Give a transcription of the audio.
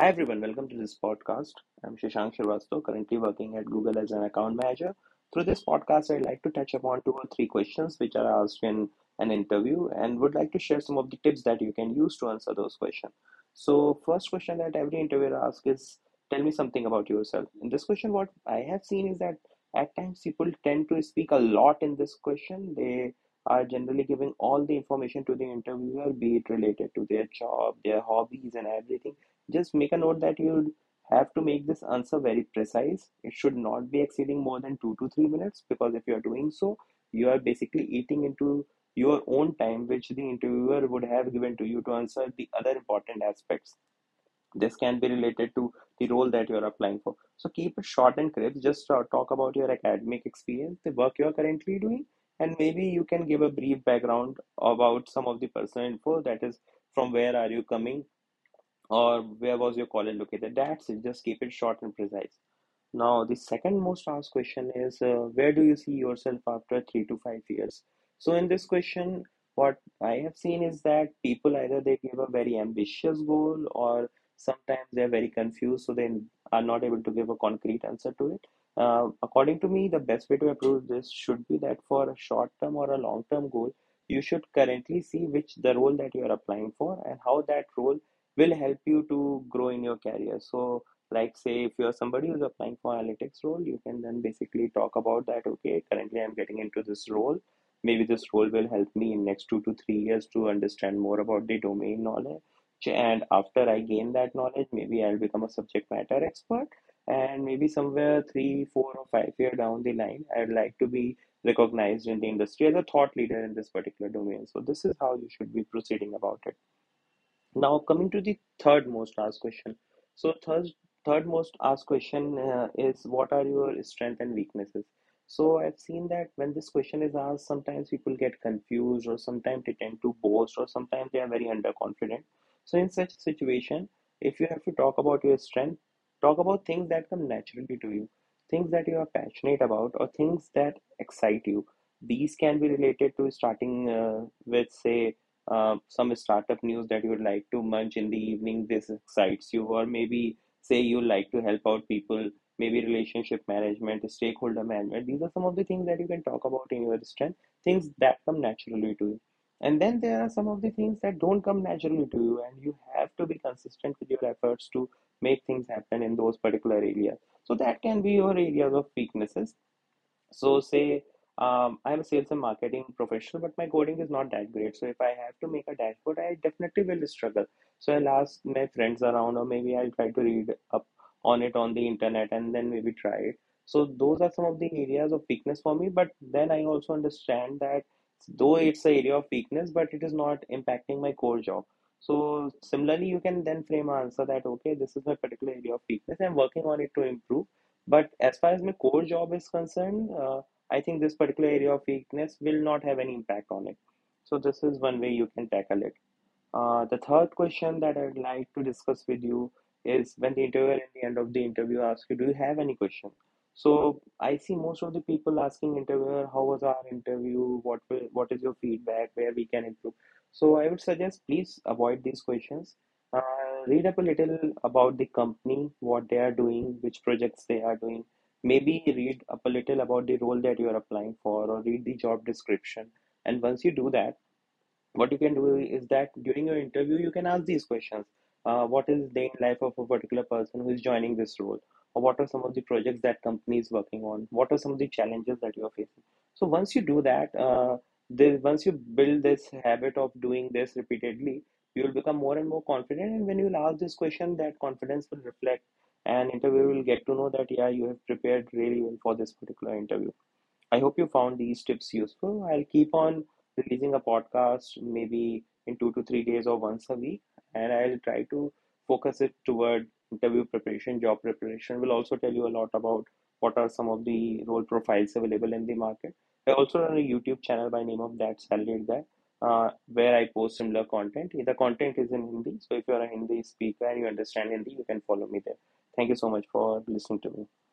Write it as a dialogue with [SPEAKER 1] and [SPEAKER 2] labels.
[SPEAKER 1] Hi everyone, welcome to this podcast. I'm Shashank Shrivastava, currently working at Google as an account manager. Through this podcast, I'd like to touch upon two or three questions which are asked in an interview and would like to share some of the tips that you can use to answer those questions. So, first question that every interviewer asks is tell me something about yourself. In this question, what I have seen is that at times people tend to speak a lot in this question. They are generally giving all the information to the interviewer, be it related to their job, their hobbies, and everything just make a note that you have to make this answer very precise. It should not be exceeding more than two to three minutes because if you are doing so, you are basically eating into your own time, which the interviewer would have given to you to answer the other important aspects. This can be related to the role that you're applying for. So keep it short and crisp. Just talk about your academic experience, the work you're currently doing, and maybe you can give a brief background about some of the personal info that is from where are you coming or where was your college located? That's it. Just keep it short and precise. Now, the second most asked question is uh, where do you see yourself after three to five years? So, in this question, what I have seen is that people either they give a very ambitious goal or sometimes they're very confused, so they are not able to give a concrete answer to it. Uh, according to me, the best way to approach this should be that for a short term or a long term goal, you should currently see which the role that you are applying for and how that role will help you to grow in your career. So, like say if you're somebody who's applying for analytics role you can then basically talk about that okay currently i'm getting into this role. Maybe this role will help me in next two to three years to understand more about the domain knowledge. And after i gain that knowledge maybe i'll become a subject matter expert. And maybe somewhere three four or five year down the line i'd like to be recognized in the industry as a thought leader in this particular domain. So this is how you should be proceeding about it now, coming to the third most asked question. So, third, third most asked question uh, is what are your strengths and weaknesses? So, I've seen that when this question is asked, sometimes people get confused, or sometimes they tend to boast, or sometimes they are very underconfident. So, in such a situation, if you have to talk about your strength, talk about things that come naturally to you, things that you are passionate about, or things that excite you. These can be related to starting uh, with, say, uh, some startup news that you would like to munch in the evening this excites you or maybe say you like to help out people maybe relationship management stakeholder management. These are some of the things that you can talk about in your strength things that come naturally to you. And then there are some of the things that don't come naturally to you and you have to be consistent with your efforts to make things happen in those particular areas. So that can be your areas of weaknesses. So say um, I'm a sales and marketing professional, but my coding is not that great. So if I have to make a dashboard, I definitely will struggle. So I'll ask my friends around, or maybe I'll try to read up on it on the internet and then maybe try it. So those are some of the areas of weakness for me. But then I also understand that though it's an area of weakness, but it is not impacting my core job. So similarly, you can then frame an answer that okay, this is my particular area of weakness. I'm working on it to improve. But as far as my core job is concerned, uh, I think this particular area of weakness will not have any impact on it. So this is one way you can tackle it. Uh, the third question that I'd like to discuss with you is when the interviewer at the end of the interview asks you, do you have any question? So I see most of the people asking interviewer, how was our interview? What will, what is your feedback? Where we can improve? So I would suggest please avoid these questions. Uh, read up a little about the company, what they are doing, which projects they are doing. Maybe read up a little about the role that you are applying for, or read the job description. And once you do that, what you can do is that during your interview you can ask these questions. Uh, what is the life of a particular person who is joining this role? Or what are some of the projects that company is working on? What are some of the challenges that you are facing? So once you do that uh, the, once you build this habit of doing this repeatedly you will become more and more confident. And when you will ask this question that confidence will reflect and interviewer will get to know that yeah you have prepared really well for this particular interview I hope you found these tips useful. I'll keep on releasing a podcast maybe in two to three days or once a week, and I'll try to focus it toward interview preparation, job preparation. We'll also tell you a lot about what are some of the role profiles available in the market. I also run a YouTube channel by name of That Salaried Guy, uh, where I post similar content. The content is in Hindi, so if you're a Hindi speaker and you understand Hindi, you can follow me there. Thank you so much for listening to me.